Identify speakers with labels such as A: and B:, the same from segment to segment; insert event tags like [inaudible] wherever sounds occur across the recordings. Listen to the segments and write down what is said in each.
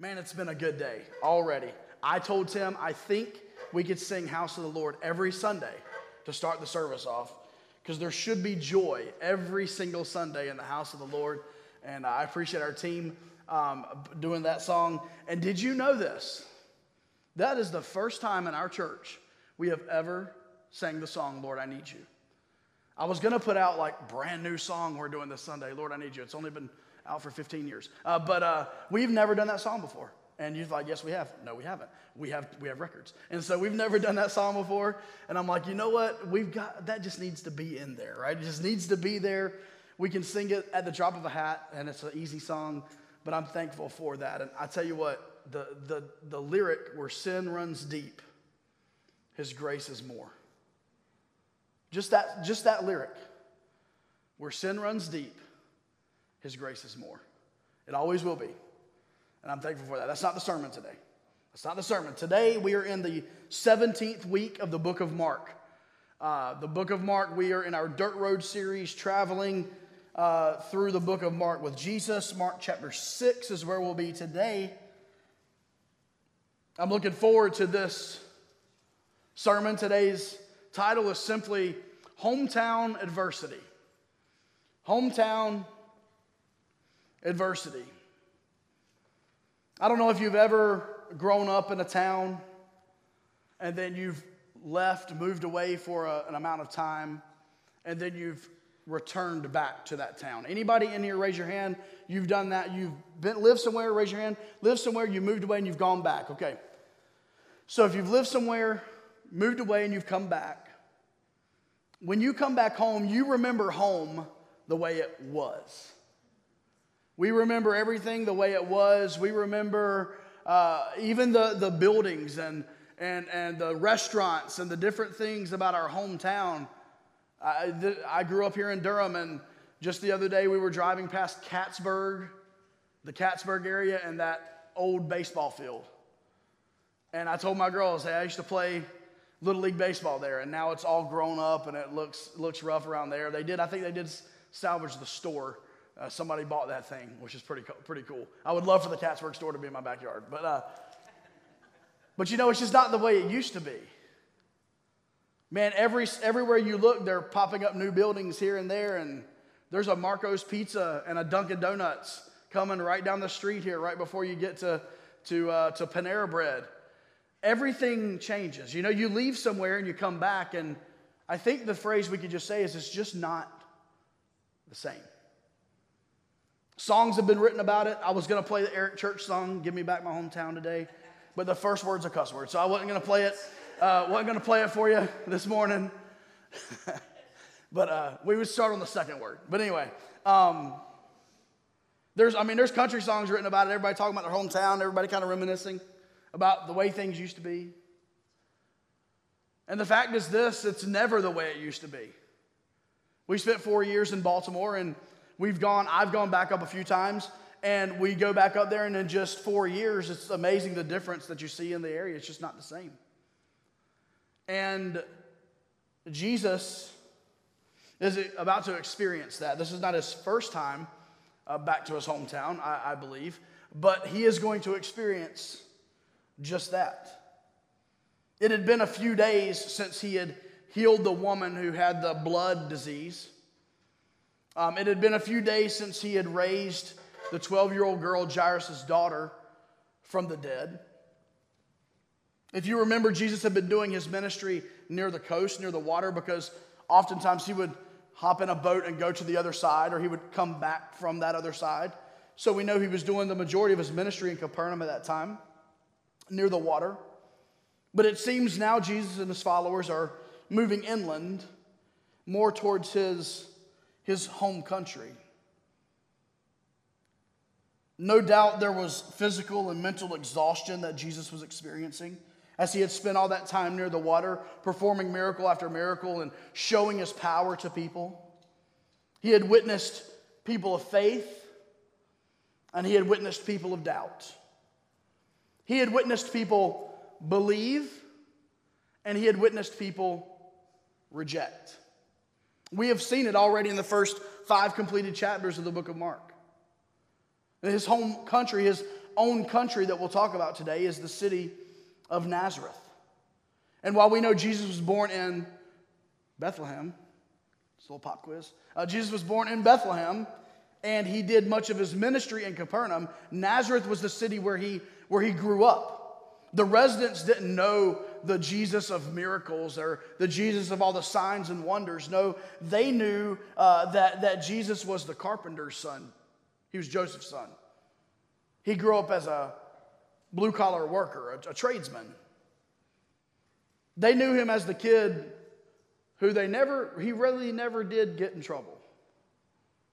A: Man, it's been a good day already. I told Tim I think we could sing House of the Lord every Sunday to start the service off because there should be joy every single Sunday in the house of the Lord. And I appreciate our team um, doing that song. And did you know this? That is the first time in our church we have ever sang the song, Lord, I Need You. I was going to put out like brand new song we're doing this Sunday, Lord, I Need You. It's only been out for 15 years. Uh, but uh, we've never done that song before. And you're like, yes, we have. No, we haven't. We have, we have records. And so we've never done that song before. And I'm like, you know what? We've got, that just needs to be in there, right? It just needs to be there. We can sing it at the drop of a hat, and it's an easy song, but I'm thankful for that. And I tell you what, the, the, the lyric where sin runs deep, his grace is more. Just that, just that lyric. Where sin runs deep, his grace is more. It always will be. And I'm thankful for that. That's not the sermon today. That's not the sermon. Today, we are in the 17th week of the book of Mark. Uh, the book of Mark, we are in our Dirt Road series, traveling uh, through the book of Mark with Jesus. Mark chapter 6 is where we'll be today. I'm looking forward to this sermon. Today's title is simply Hometown Adversity. Hometown Adversity. I don't know if you've ever grown up in a town and then you've left, moved away for a, an amount of time, and then you've returned back to that town. Anybody in here raise your hand? You've done that. You've been lived somewhere, raise your hand. Lived somewhere, you moved away and you've gone back. Okay. So if you've lived somewhere, moved away and you've come back, when you come back home, you remember home the way it was. We remember everything the way it was. We remember uh, even the, the buildings and, and, and the restaurants and the different things about our hometown. I, I grew up here in Durham, and just the other day we were driving past Catsburg, the Catsburg area, and that old baseball field. And I told my girls, hey, I used to play little league baseball there, and now it's all grown up and it looks looks rough around there. They did, I think they did salvage the store uh, somebody bought that thing, which is pretty, pretty cool. I would love for the Catsburg store to be in my backyard. But, uh, but you know, it's just not the way it used to be. Man, every, everywhere you look, they're popping up new buildings here and there, and there's a Marco's Pizza and a Dunkin' Donuts coming right down the street here, right before you get to, to, uh, to Panera Bread. Everything changes. You know, you leave somewhere and you come back, and I think the phrase we could just say is it's just not the same. Songs have been written about it. I was going to play the Eric Church song, Give Me Back My Hometown today, but the first word's a cuss word, so I wasn't going to play it. Uh, wasn't going to play it for you this morning. [laughs] but uh, we would start on the second word. But anyway, um, there's, I mean, there's country songs written about it. Everybody talking about their hometown, everybody kind of reminiscing about the way things used to be. And the fact is this it's never the way it used to be. We spent four years in Baltimore, and We've gone, I've gone back up a few times, and we go back up there, and in just four years, it's amazing the difference that you see in the area. It's just not the same. And Jesus is about to experience that. This is not his first time uh, back to his hometown, I, I believe, but he is going to experience just that. It had been a few days since he had healed the woman who had the blood disease. Um, it had been a few days since he had raised the 12 year old girl, Jairus' daughter, from the dead. If you remember, Jesus had been doing his ministry near the coast, near the water, because oftentimes he would hop in a boat and go to the other side, or he would come back from that other side. So we know he was doing the majority of his ministry in Capernaum at that time, near the water. But it seems now Jesus and his followers are moving inland, more towards his his home country. No doubt there was physical and mental exhaustion that Jesus was experiencing as he had spent all that time near the water, performing miracle after miracle and showing his power to people. He had witnessed people of faith and he had witnessed people of doubt. He had witnessed people believe and he had witnessed people reject. We have seen it already in the first five completed chapters of the book of Mark. His home country, his own country that we'll talk about today is the city of Nazareth. And while we know Jesus was born in Bethlehem, it's a little pop quiz. Uh, Jesus was born in Bethlehem, and he did much of his ministry in Capernaum. Nazareth was the city where he, where he grew up. The residents didn't know the Jesus of miracles or the Jesus of all the signs and wonders. No, they knew uh, that, that Jesus was the carpenter's son. He was Joseph's son. He grew up as a blue collar worker, a, a tradesman. They knew him as the kid who they never, he really never did get in trouble.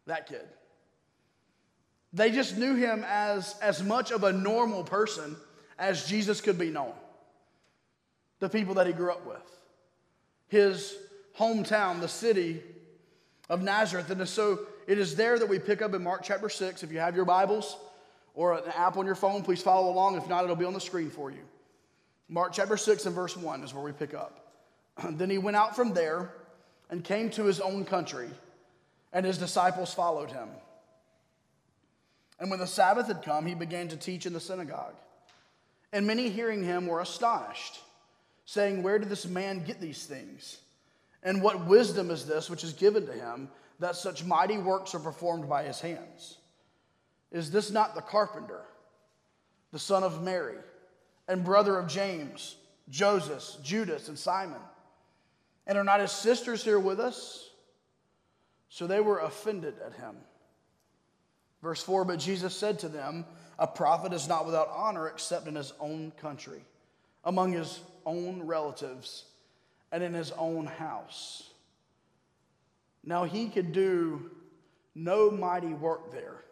A: That kid. They just knew him as as much of a normal person as Jesus could be known. The people that he grew up with. His hometown, the city of Nazareth. And so it is there that we pick up in Mark chapter 6. If you have your Bibles or an app on your phone, please follow along. If not, it'll be on the screen for you. Mark chapter 6 and verse 1 is where we pick up. [clears throat] then he went out from there and came to his own country, and his disciples followed him. And when the Sabbath had come, he began to teach in the synagogue. And many hearing him were astonished, saying, Where did this man get these things? And what wisdom is this which is given to him that such mighty works are performed by his hands? Is this not the carpenter, the son of Mary, and brother of James, Joseph, Judas, and Simon? And are not his sisters here with us? So they were offended at him. Verse 4 But Jesus said to them, A prophet is not without honor except in his own country, among his own relatives, and in his own house. Now he could do no mighty work there,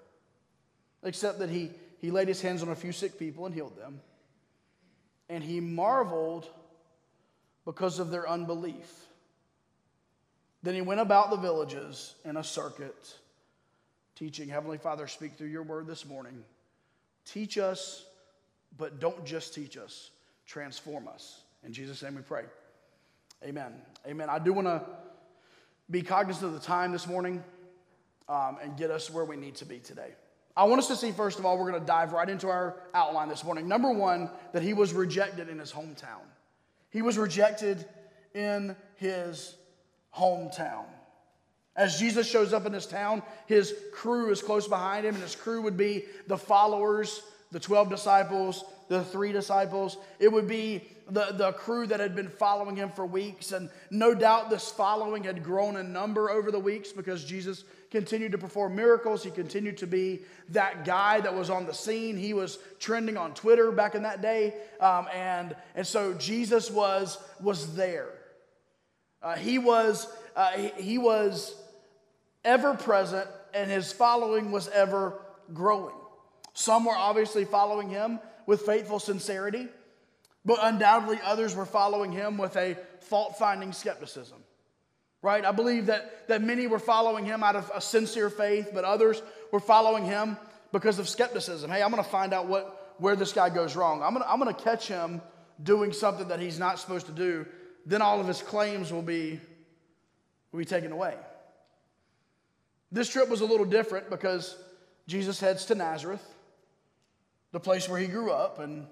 A: except that he, he laid his hands on a few sick people and healed them. And he marveled because of their unbelief. Then he went about the villages in a circuit teaching. Heavenly Father, speak through your word this morning. Teach us, but don't just teach us, transform us. In Jesus' name we pray. Amen. Amen. I do want to be cognizant of the time this morning um, and get us where we need to be today. I want us to see, first of all, we're going to dive right into our outline this morning. Number one, that he was rejected in his hometown. He was rejected in his hometown. As Jesus shows up in his town, his crew is close behind him, and his crew would be the followers, the 12 disciples, the three disciples. It would be the, the crew that had been following him for weeks. And no doubt this following had grown in number over the weeks because Jesus continued to perform miracles. He continued to be that guy that was on the scene. He was trending on Twitter back in that day. Um, and, and so Jesus was, was there. Uh, he was, uh, he, he was ever present, and his following was ever growing. Some were obviously following him with faithful sincerity, but undoubtedly others were following him with a fault finding skepticism. Right? I believe that, that many were following him out of a sincere faith, but others were following him because of skepticism. Hey, I'm going to find out what, where this guy goes wrong. I'm going I'm to catch him doing something that he's not supposed to do. Then all of his claims will be, will be taken away. This trip was a little different because Jesus heads to Nazareth, the place where he grew up. And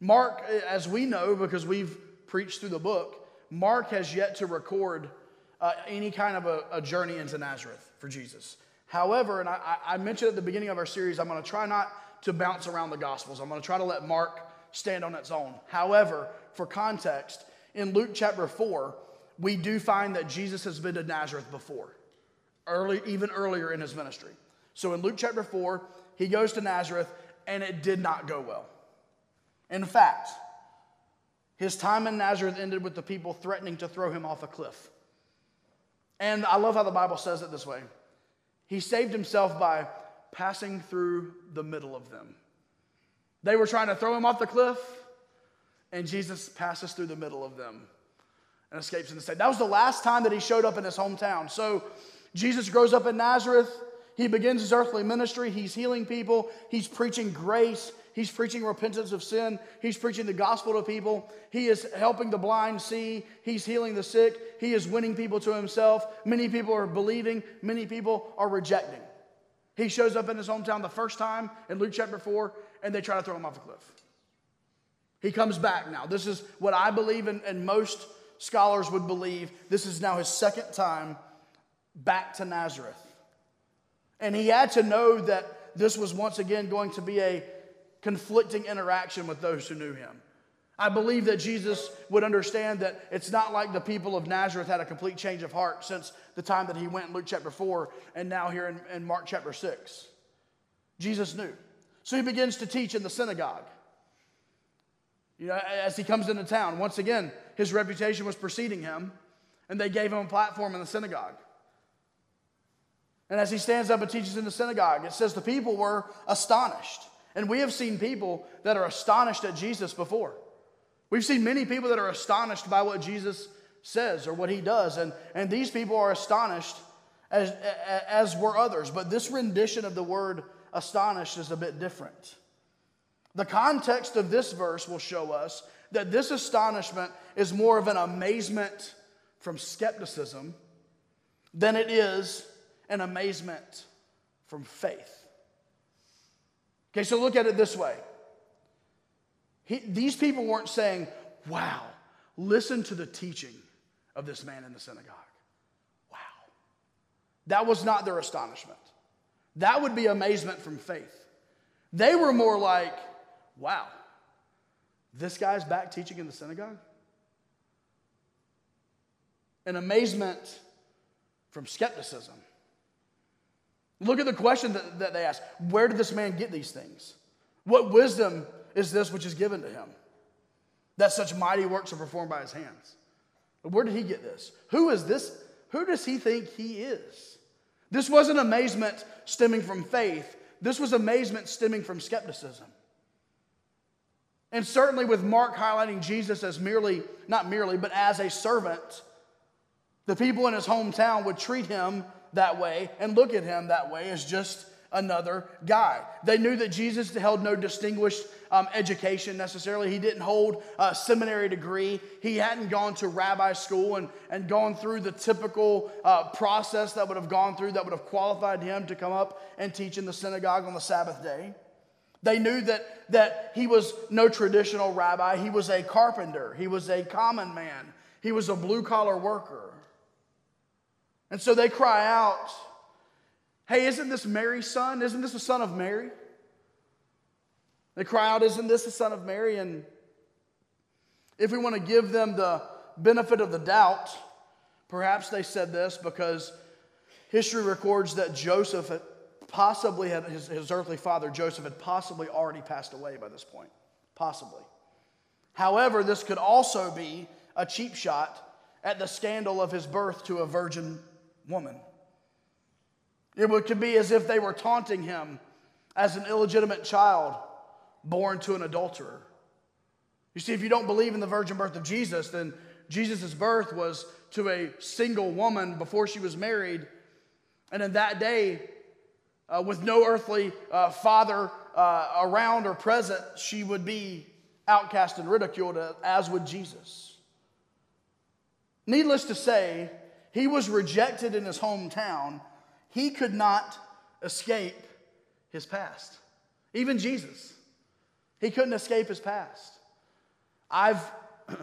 A: Mark, as we know, because we've preached through the book, Mark has yet to record uh, any kind of a, a, journey into Nazareth for Jesus. However, and I, I mentioned at the beginning of our series, I'm going to try not to bounce around the Gospels. I'm going to try to let Mark stand on its own. However, for context, in Luke chapter 4, we do find that Jesus has been to Nazareth before early, even earlier in his ministry. So in Luke chapter 4, he goes to Nazareth and it did not go well. In fact, his time in Nazareth ended with the people threatening to throw him off a cliff. And I love how the Bible says it this way He saved himself by passing through the middle of them. They were trying to throw him off the cliff, and Jesus passes through the middle of them and escapes in the state. That was the last time that he showed up in his hometown. So Jesus grows up in Nazareth. He begins his earthly ministry. He's healing people. He's preaching grace. He's preaching repentance of sin. He's preaching the gospel to people. He is helping the blind see. He's healing the sick. He is winning people to himself. Many people are believing. Many people are rejecting. He shows up in his hometown the first time in Luke chapter 4, and they try to throw him off a cliff. He comes back now. This is what I believe, and, and most scholars would believe. This is now his second time back to Nazareth. And he had to know that this was once again going to be a conflicting interaction with those who knew him. I believe that Jesus would understand that it's not like the people of Nazareth had a complete change of heart since the time that he went in Luke chapter 4 and now here in, in Mark chapter 6. Jesus knew. So he begins to teach in the synagogue. You know, as he comes into town, once again, his reputation was preceding him, and they gave him a platform in the synagogue. And as he stands up and teaches in the synagogue, it says the people were astonished. And we have seen people that are astonished at Jesus before. We've seen many people that are astonished by what Jesus says or what he does. And, and these people are astonished as, as were others. But this rendition of the word astonished is a bit different. The context of this verse will show us that this astonishment is more of an amazement from skepticism than it is an amazement from faith. Okay, so look at it this way. He, these people weren't saying, wow, listen to the teaching of this man in the synagogue. Wow. That was not their astonishment. That would be amazement from faith. They were more like, wow, this guy's back teaching in the synagogue? An amazement from skepticism. Look at the question that, that they ask Where did this man get these things? What wisdom is this which is given to him? That such mighty works are performed by his hands. Where did he get this? Who is this? Who does he think he is? This wasn't amazement stemming from faith, this was amazement stemming from skepticism. And certainly with Mark highlighting Jesus as merely, not merely, but as a servant, the people in his hometown would treat him that way and look at him that way as just another guy. They knew that Jesus held no distinguished um, education necessarily. He didn't hold a seminary degree. He hadn't gone to rabbi school and, and gone through the typical uh, process that would have gone through that would have qualified him to come up and teach in the synagogue on the Sabbath day. They knew that, that he was no traditional rabbi. He was a carpenter. He was a common man. He was a blue collar worker. And so they cry out, Hey, isn't this Mary's son? Isn't this the son of Mary? They cry out, Isn't this the son of Mary? And if we want to give them the benefit of the doubt, perhaps they said this because history records that Joseph possibly had his, his earthly father, Joseph, had possibly already passed away by this point. Possibly. However, this could also be a cheap shot at the scandal of his birth to a virgin woman. It could be as if they were taunting him as an illegitimate child born to an adulterer. You see, if you don't believe in the virgin birth of Jesus, then Jesus' birth was to a single woman before she was married. And in that day, uh, with no earthly uh, father uh, around or present, she would be outcast and ridiculed, uh, as would Jesus. Needless to say, he was rejected in his hometown he could not escape his past. Even Jesus, he couldn't escape his past. I've, [clears throat]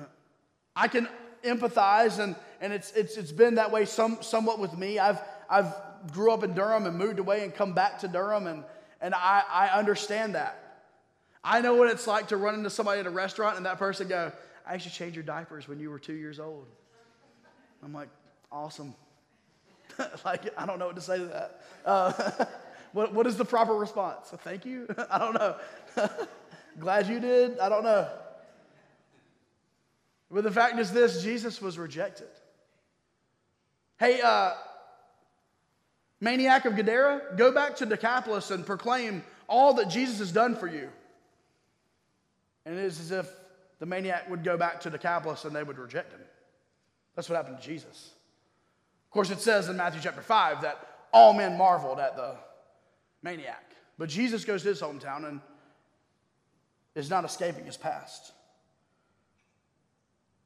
A: I can empathize, and, and it's, it's, it's been that way some, somewhat with me. I've, I've grew up in Durham and moved away and come back to Durham, and, and I, I understand that. I know what it's like to run into somebody at a restaurant and that person go, I used to change your diapers when you were two years old. I'm like, awesome. [laughs] like, I don't know what to say to that. Uh, [laughs] what, what is the proper response? Thank you? [laughs] I don't know. Glad you did? I don't know. But the fact is this Jesus was rejected. Hey, uh, maniac of Gadara, go back to Decapolis and proclaim all that Jesus has done for you. And it is as if the maniac would go back to Decapolis and they would reject him. That's what happened to Jesus. Of course, it says in Matthew chapter 5 that all men marveled at the maniac. But Jesus goes to his hometown and is not escaping his past.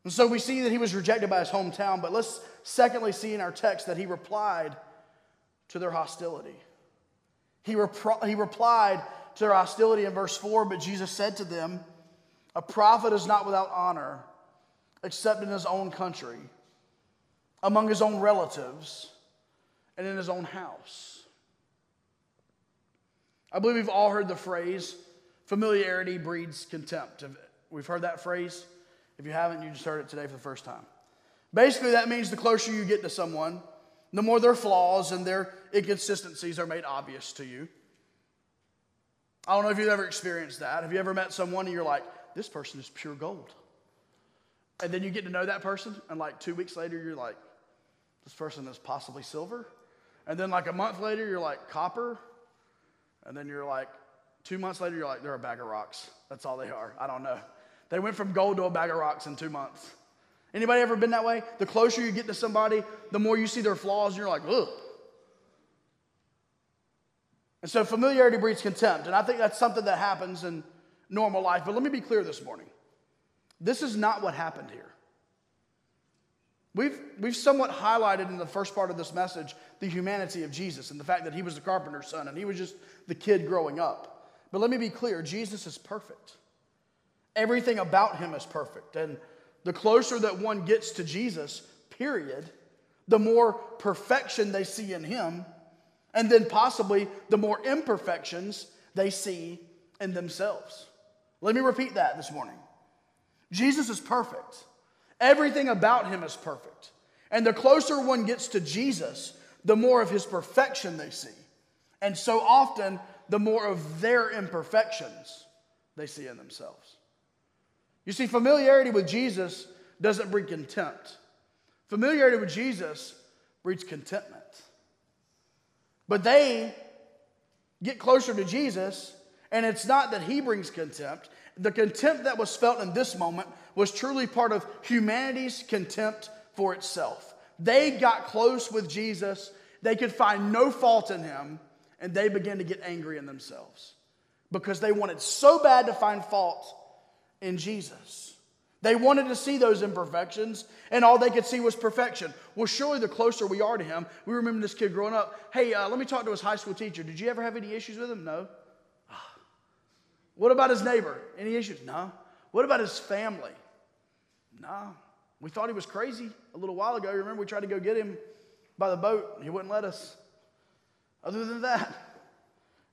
A: And so we see that he was rejected by his hometown, but let's secondly see in our text that he replied to their hostility. He, he replied to their hostility in verse 4. But Jesus said to them, A prophet is not without honor except in his own country, among his own relatives, and in his own house. I believe we've all heard the phrase, familiarity breeds contempt. We've heard that phrase. If you haven't, you just heard it today for the first time. Basically, that means the closer you get to someone, the more their flaws and their inconsistencies are made obvious to you. I don't know if you've ever experienced that. Have you ever met someone and you're like, this person is pure gold? And then you get to know that person, and like two weeks later, you're like, this person is possibly silver. And then like a month later, you're like, copper. And then you're like, two months later, you're like, they're a bag of rocks. That's all they are. I don't know. They went from gold to a bag of rocks in two months. Anybody ever been that way? The closer you get to somebody, the more you see their flaws, and you're like, ugh. And so familiarity breeds contempt. And I think that's something that happens in normal life. But let me be clear this morning. This is not what happened here. We've, we've somewhat highlighted in the first part of this message the humanity of Jesus and the fact that he was the carpenter's son and he was just the kid growing up. But let me be clear Jesus is perfect. Everything about him is perfect. And the closer that one gets to Jesus, period, the more perfection they see in him, and then possibly the more imperfections they see in themselves. Let me repeat that this morning. Jesus is perfect. Everything about him is perfect. And the closer one gets to Jesus, the more of his perfection they see. And so often, the more of their imperfections they see in themselves. You see, familiarity with Jesus doesn't breed contempt, familiarity with Jesus breeds contentment. But they get closer to Jesus, and it's not that he brings contempt, the contempt that was felt in this moment was truly part of humanity's contempt for itself. They got close with Jesus, they could find no fault in him, and they began to get angry in themselves because they wanted so bad to find fault in Jesus. They wanted to see those imperfections, and all they could see was perfection. Well, surely the closer we are to him, we remember this kid growing up. Hey, uh, let me talk to his high school teacher. Did you ever have any issues with him? No. What about his neighbor? Any issues? No. What about his family? No. We thought he was crazy a little while ago. Remember, we tried to go get him by the boat, he wouldn't let us. Other than that,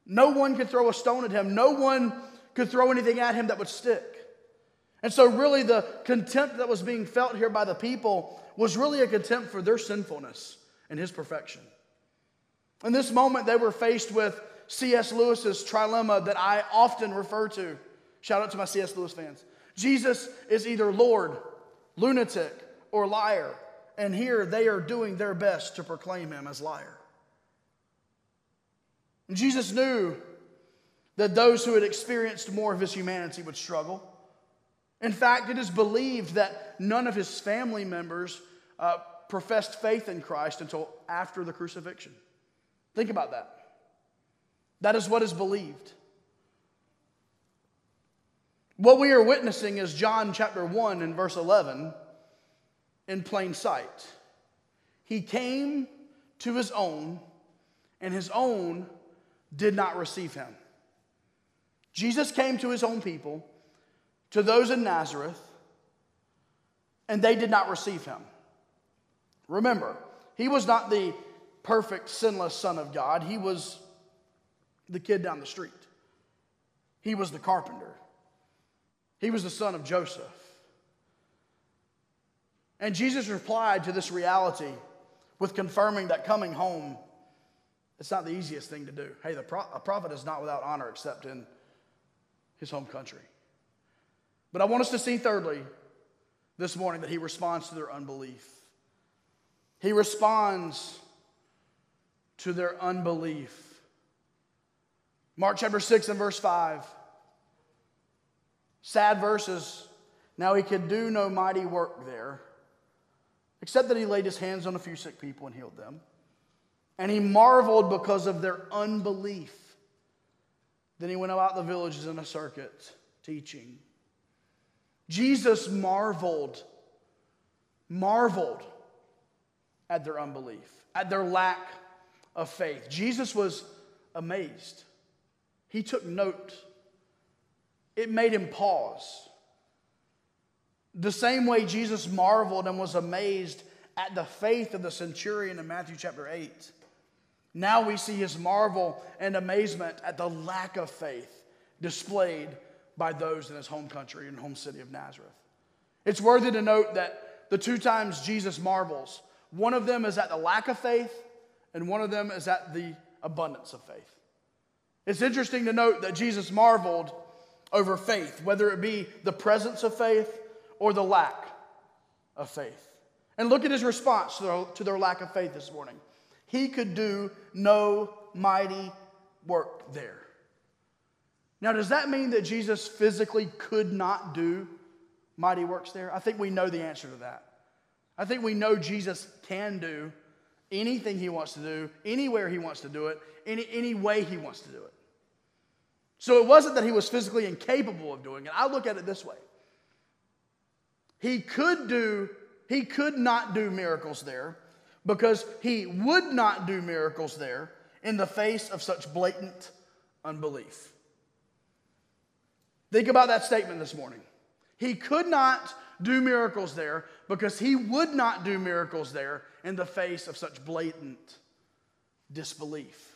A: no one could throw a stone at him, no one could throw anything at him that would stick. And so, really, the contempt that was being felt here by the people was really a contempt for their sinfulness and his perfection. In this moment, they were faced with C.S. Lewis's trilemma that I often refer to. Shout out to my C.S. Lewis fans. Jesus is either Lord, lunatic, or liar. And here they are doing their best to proclaim him as liar. And Jesus knew that those who had experienced more of his humanity would struggle. In fact, it is believed that none of his family members uh, professed faith in Christ until after the crucifixion. Think about that. That is what is believed. What we are witnessing is John chapter 1 and verse 11 in plain sight. He came to his own, and his own did not receive him. Jesus came to his own people, to those in Nazareth, and they did not receive him. Remember, he was not the perfect, sinless Son of God, he was the kid down the street. He was the carpenter, he was the son of Joseph. And Jesus replied to this reality with confirming that coming home, it's not the easiest thing to do. Hey, the pro- a prophet is not without honor except in his home country. But I want us to see, thirdly, this morning that he responds to their unbelief. He responds to their unbelief. Mark chapter 6 and verse 5. Sad verses. Now he could do no mighty work there, except that he laid his hands on a few sick people and healed them. And he marveled because of their unbelief. Then he went about the villages in a circuit teaching. Jesus marveled, marveled at their unbelief, at their lack of faith. Jesus was amazed. he took note. It made him pause. The same way Jesus marveled and was amazed at the faith of the centurion in Matthew chapter 8. Now we see his marvel and amazement at the lack of faith displayed by those in his home country and home city of Nazareth. It's worthy to note that the two times Jesus marvels, one of them is at the lack of faith, and one of them is at the abundance of faith. It's interesting to note that Jesus marveled over faith, whether it be the presence of faith or the lack of faith. And look at his response to their, to their lack of faith this morning. He could do no mighty work there. Now, does that mean that Jesus physically could not do mighty works there? I think we know the answer to that. I think we know Jesus can do anything he wants to do, anywhere he wants to do it, any, any way he wants to do it. So it wasn't that he was physically incapable of doing it. I look at it this way. He could do, he could not do miracles there because he would not do miracles there in the face of such blatant unbelief. Think about that statement this morning. He could not do miracles there because he would not do miracles there in the face of such blatant disbelief.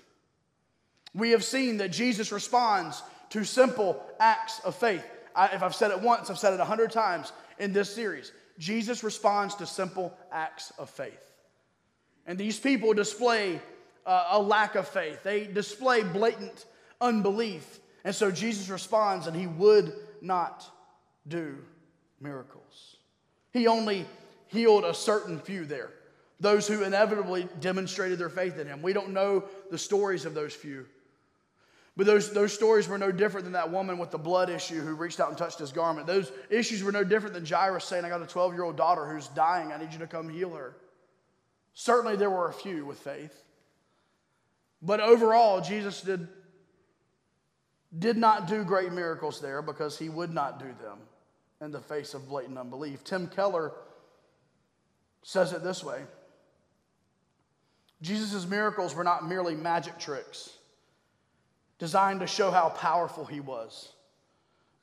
A: We have seen that Jesus responds to simple acts of faith. I, if I've said it once, I've said it a hundred times in this series. Jesus responds to simple acts of faith. And these people display uh, a lack of faith, they display blatant unbelief. And so Jesus responds, and he would not do miracles. He only healed a certain few there, those who inevitably demonstrated their faith in him. We don't know the stories of those few. But those, those stories were no different than that woman with the blood issue who reached out and touched his garment. Those issues were no different than Jairus saying, I got a 12 year old daughter who's dying. I need you to come heal her. Certainly, there were a few with faith. But overall, Jesus did, did not do great miracles there because he would not do them in the face of blatant unbelief. Tim Keller says it this way Jesus' miracles were not merely magic tricks designed to show how powerful he was,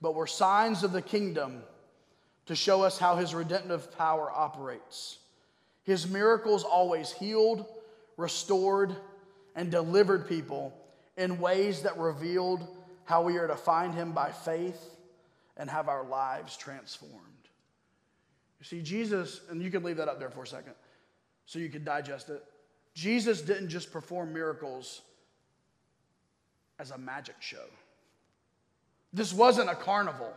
A: but were signs of the kingdom to show us how his redemptive power operates. His miracles always healed, restored, and delivered people in ways that revealed how we are to find him by faith and have our lives transformed. You see, Jesus, and you can leave that up there for a second so you can digest it. Jesus didn't just perform miracles as a magic show. This wasn't a carnival.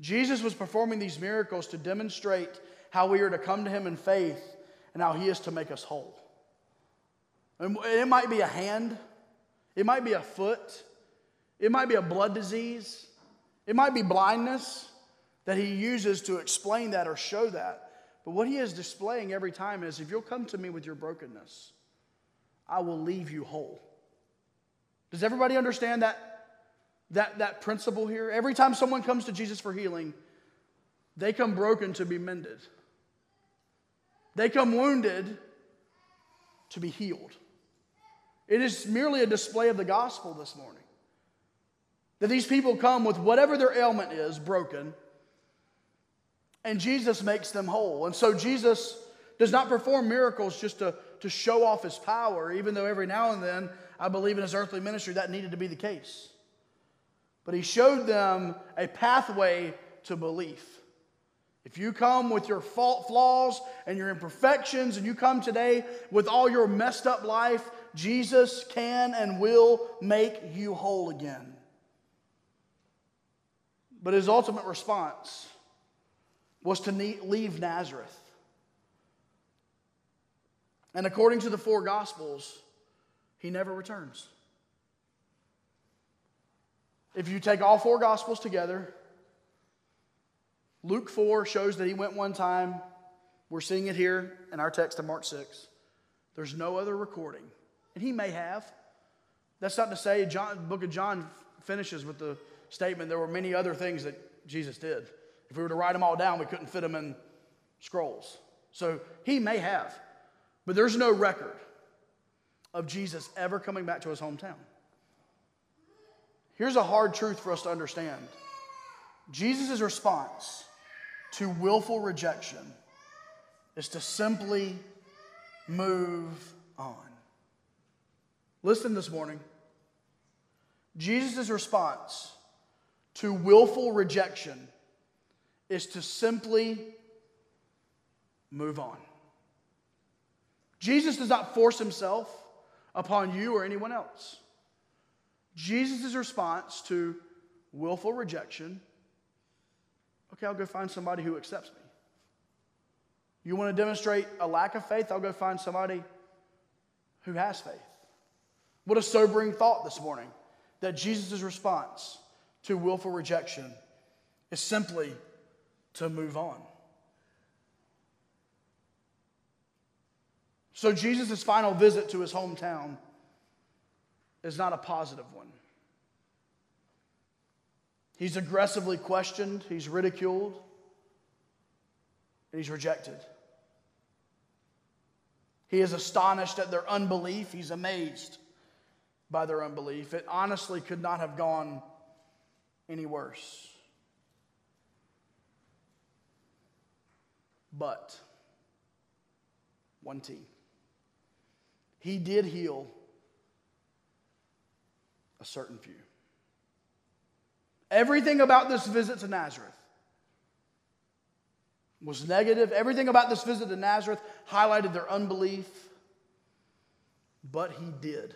A: Jesus was performing these miracles to demonstrate how we are to come to Him in faith and how He is to make us whole. And it might be a hand, it might be a foot, it might be a blood disease, it might be blindness that He uses to explain that or show that. But what He is displaying every time is if you'll come to me with your brokenness, I will leave you whole. Does everybody understand that, that, that principle here? Every time someone comes to Jesus for healing, they come broken to be mended, they come wounded to be healed. It is merely a display of the gospel this morning. That these people come with whatever their ailment is broken, and Jesus makes them whole. And so Jesus does not perform miracles just to, to show off his power, even though every now and then I believe in his earthly ministry that needed to be the case. But he showed them a pathway to belief. If you come with your fault, flaws and your imperfections, and you come today with all your messed up life, Jesus can and will make you whole again. But his ultimate response was to leave Nazareth. And according to the four Gospels, he never returns. If you take all four Gospels together, Luke 4 shows that he went one time. We're seeing it here in our text in Mark 6. There's no other recording. And he may have. That's not to say John, the book of John finishes with the statement there were many other things that Jesus did. If we were to write them all down, we couldn't fit them in scrolls. So he may have, but there's no record of Jesus ever coming back to his hometown. Here's a hard truth for us to understand Jesus' response to willful rejection is to simply move on. Listen this morning. Jesus' response to willful rejection is to simply move on. Jesus does not force himself upon you or anyone else. Jesus' response to willful rejection okay, I'll go find somebody who accepts me. You want to demonstrate a lack of faith? I'll go find somebody who has faith. What a sobering thought this morning that Jesus' response to willful rejection is simply to move on. So, Jesus' final visit to his hometown is not a positive one. He's aggressively questioned, he's ridiculed, and he's rejected. He is astonished at their unbelief, he's amazed by their unbelief. It honestly could not have gone any worse. But, one T, he did heal a certain few. Everything about this visit to Nazareth was negative. Everything about this visit to Nazareth highlighted their unbelief. But he did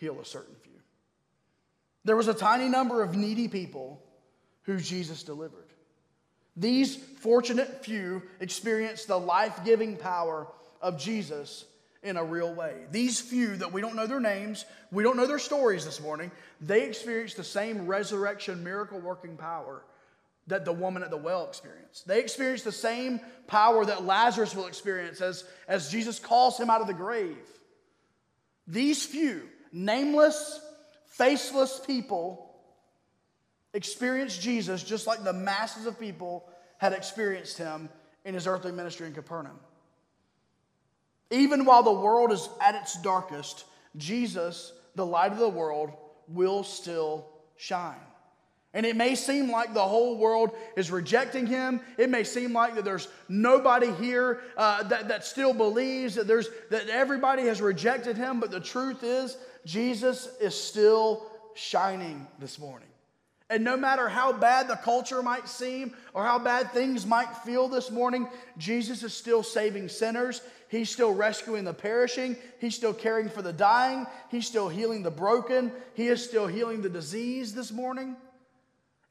A: heal a certain few. There was a tiny number of needy people who Jesus delivered. These fortunate few experienced the life giving power of Jesus in a real way. These few that we don't know their names, we don't know their stories this morning, they experienced the same resurrection miracle working power that the woman at the well experienced. They experienced the same power that Lazarus will experience as, as Jesus calls him out of the grave. These few, nameless, faceless people, experienced Jesus just like the masses of people had experienced him in his earthly ministry in Capernaum. Even while the world is at its darkest, Jesus, the light of the world, will still shine. And it may seem like the whole world is rejecting him. It may seem like that there's nobody here uh, that, that still believes that, there's, that everybody has rejected him. But the truth is, Jesus is still shining this morning. And no matter how bad the culture might seem or how bad things might feel this morning, Jesus is still saving sinners. He's still rescuing the perishing. He's still caring for the dying. He's still healing the broken. He is still healing the disease this morning.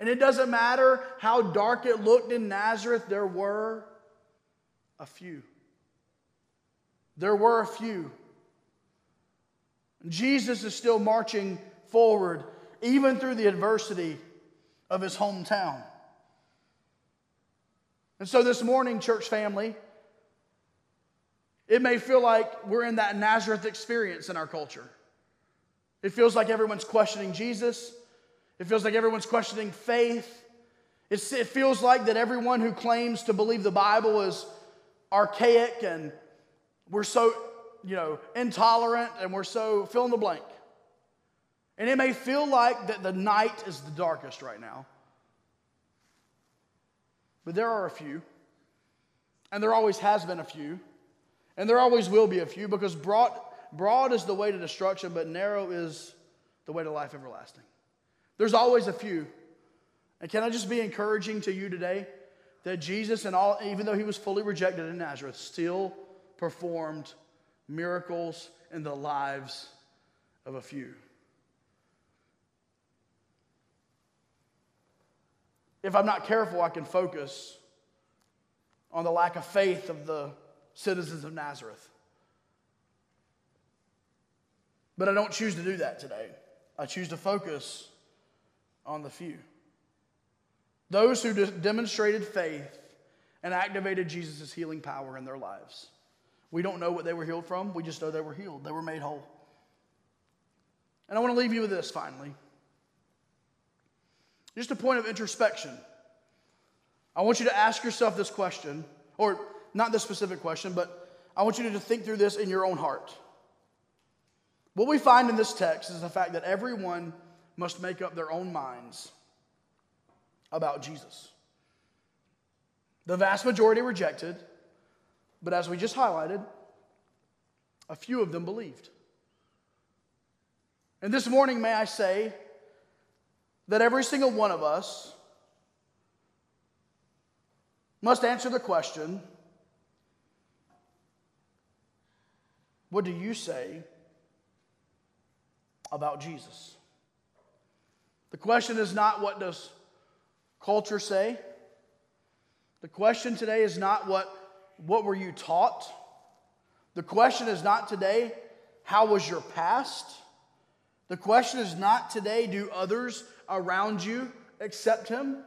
A: And it doesn't matter how dark it looked in Nazareth, there were a few. There were a few. Jesus is still marching forward, even through the adversity of his hometown. And so this morning, church family, it may feel like we're in that Nazareth experience in our culture. It feels like everyone's questioning Jesus. It feels like everyone's questioning faith. It feels like that everyone who claims to believe the Bible is archaic and we're so, you know, intolerant and we're so fill in the blank. And it may feel like that the night is the darkest right now. But there are a few. And there always has been a few and there always will be a few because broad, broad is the way to destruction, but narrow is the way to life everlasting. There's always a few. And can I just be encouraging to you today that Jesus, and all, even though he was fully rejected in Nazareth, still performed miracles in the lives of a few. If I'm not careful, I can focus on the lack of faith of the citizens of Nazareth. But I don't choose to do that today. I choose to focus on the few. Those who de- demonstrated faith and activated Jesus' healing power in their lives. We don't know what they were healed from, we just know they were healed, they were made whole. And I want to leave you with this finally. Just a point of introspection. I want you to ask yourself this question, or not this specific question, but I want you to think through this in your own heart. What we find in this text is the fact that everyone must make up their own minds about Jesus. The vast majority rejected, but as we just highlighted, a few of them believed. And this morning, may I say that every single one of us must answer the question what do you say about Jesus? The question is not what does culture say? The question today is not what, what were you taught? The question is not today, how was your past? The question is not today, do others around you accept him?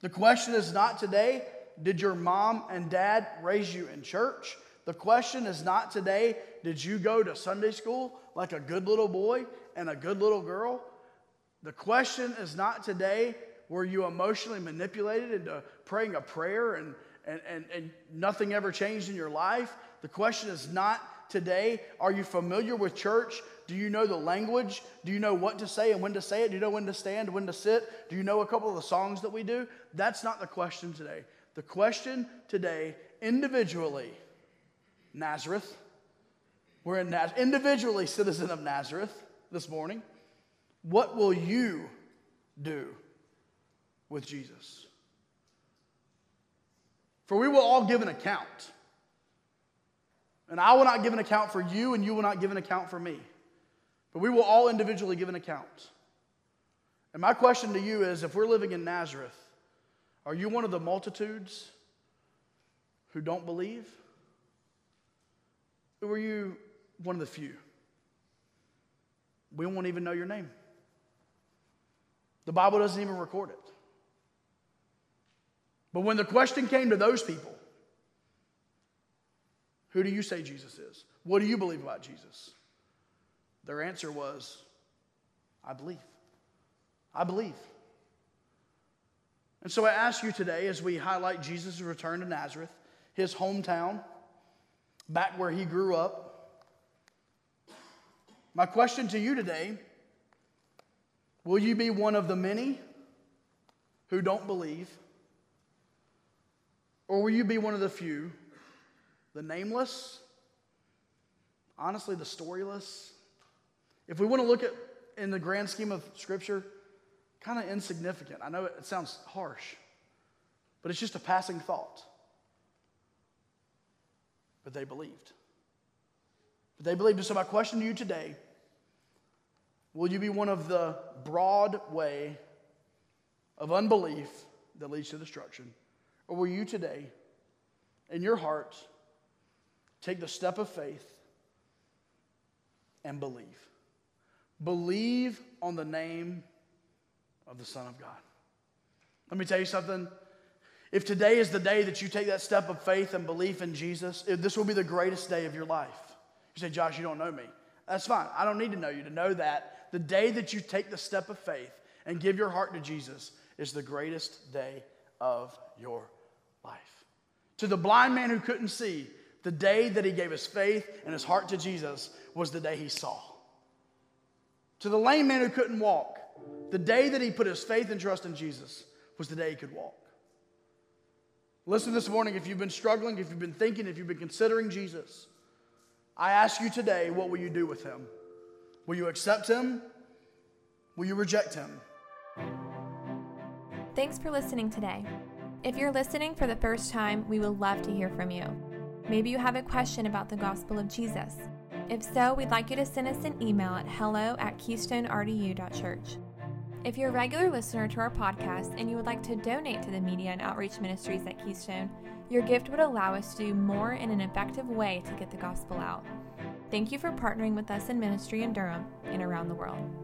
A: The question is not today, did your mom and dad raise you in church? The question is not today, did you go to Sunday school like a good little boy and a good little girl? The question is not today, were you emotionally manipulated into praying a prayer and, and, and, and nothing ever changed in your life? The question is not today, are you familiar with church? Do you know the language? Do you know what to say and when to say it? Do you know when to stand, when to sit? Do you know a couple of the songs that we do? That's not the question today. The question today, individually, Nazareth. We're in Nazareth, individually citizen of Nazareth this morning. What will you do with Jesus? For we will all give an account. And I will not give an account for you, and you will not give an account for me. But we will all individually give an account. And my question to you is if we're living in Nazareth, are you one of the multitudes who don't believe? Or were you one of the few? We won't even know your name. The Bible doesn't even record it. But when the question came to those people, who do you say Jesus is? What do you believe about Jesus? Their answer was, I believe. I believe. And so I ask you today, as we highlight Jesus' return to Nazareth, his hometown, back where he grew up, my question to you today will you be one of the many who don't believe? Or will you be one of the few the nameless, honestly, the storyless. If we want to look at, in the grand scheme of Scripture, kind of insignificant. I know it sounds harsh, but it's just a passing thought. But they believed. But they believed. So, my question to you today will you be one of the broad way of unbelief that leads to destruction? Or will you today, in your heart, Take the step of faith and believe. Believe on the name of the Son of God. Let me tell you something. If today is the day that you take that step of faith and belief in Jesus, this will be the greatest day of your life. You say, Josh, you don't know me. That's fine. I don't need to know you to know that the day that you take the step of faith and give your heart to Jesus is the greatest day of your life. To the blind man who couldn't see, the day that he gave his faith and his heart to Jesus was the day he saw. To the lame man who couldn't walk, the day that he put his faith and trust in Jesus was the day he could walk. Listen this morning, if you've been struggling, if you've been thinking, if you've been considering Jesus, I ask you today, what will you do with him? Will you accept him? Will you reject him?
B: Thanks for listening today. If you're listening for the first time, we would love to hear from you. Maybe you have a question about the gospel of Jesus. If so, we'd like you to send us an email at hello at keystonerdu.church. If you're a regular listener to our podcast and you would like to donate to the media and outreach ministries at Keystone, your gift would allow us to do more in an effective way to get the gospel out. Thank you for partnering with us in ministry in Durham and around the world.